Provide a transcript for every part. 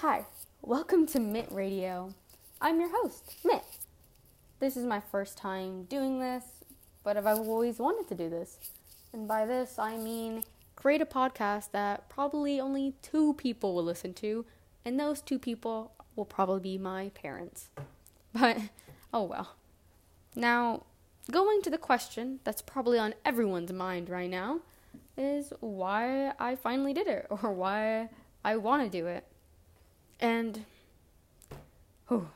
Hi, welcome to Mitt Radio. I'm your host, Mitt. This is my first time doing this, but I've always wanted to do this. And by this, I mean create a podcast that probably only two people will listen to, and those two people will probably be my parents. But, oh well. Now, going to the question that's probably on everyone's mind right now is why I finally did it, or why I want to do it. And, oh,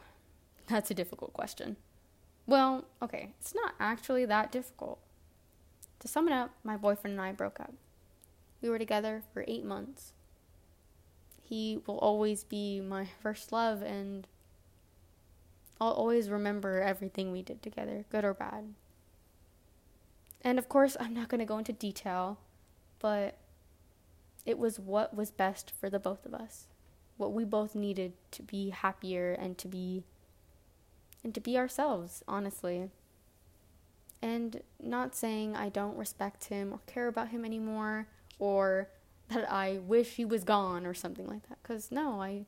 that's a difficult question. Well, okay, it's not actually that difficult. To sum it up, my boyfriend and I broke up. We were together for eight months. He will always be my first love, and I'll always remember everything we did together, good or bad. And of course, I'm not going to go into detail, but it was what was best for the both of us what we both needed to be happier and to be and to be ourselves, honestly. And not saying I don't respect him or care about him anymore or that I wish he was gone or something like that cuz no, I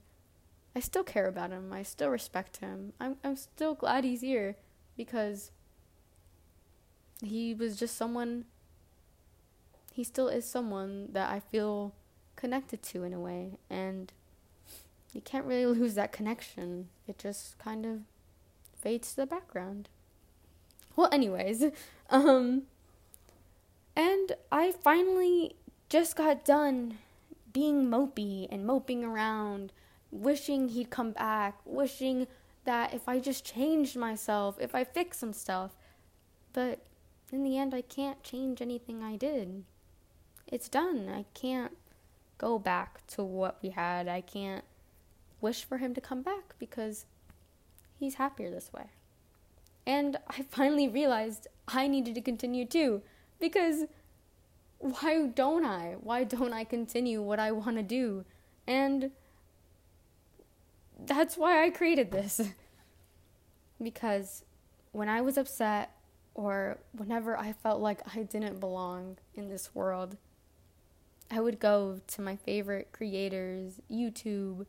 I still care about him. I still respect him. I'm I'm still glad he's here because he was just someone he still is someone that I feel connected to in a way and you can't really lose that connection. It just kind of fades to the background. Well, anyways, um, and I finally just got done being mopey and moping around, wishing he'd come back, wishing that if I just changed myself, if I fixed some stuff. But in the end, I can't change anything I did. It's done. I can't go back to what we had. I can't wish for him to come back because he's happier this way. And I finally realized I needed to continue too because why don't I? Why don't I continue what I want to do? And that's why I created this. because when I was upset or whenever I felt like I didn't belong in this world, I would go to my favorite creators, YouTube,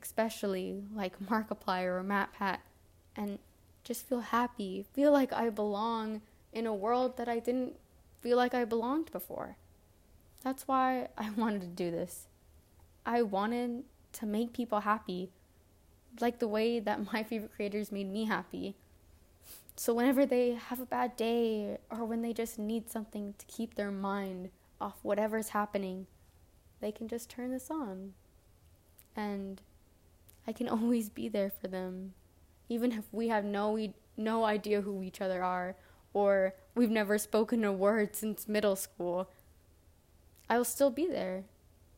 especially like Markiplier or MatPat, and just feel happy, feel like I belong in a world that I didn't feel like I belonged before. That's why I wanted to do this. I wanted to make people happy, like the way that my favorite creators made me happy. So, whenever they have a bad day or when they just need something to keep their mind off whatever's happening, they can just turn this on. And I can always be there for them, even if we have no no idea who each other are or we've never spoken a word since middle school. I will still be there,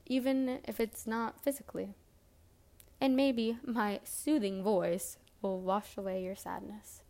even if it's not physically. And maybe my soothing voice will wash away your sadness.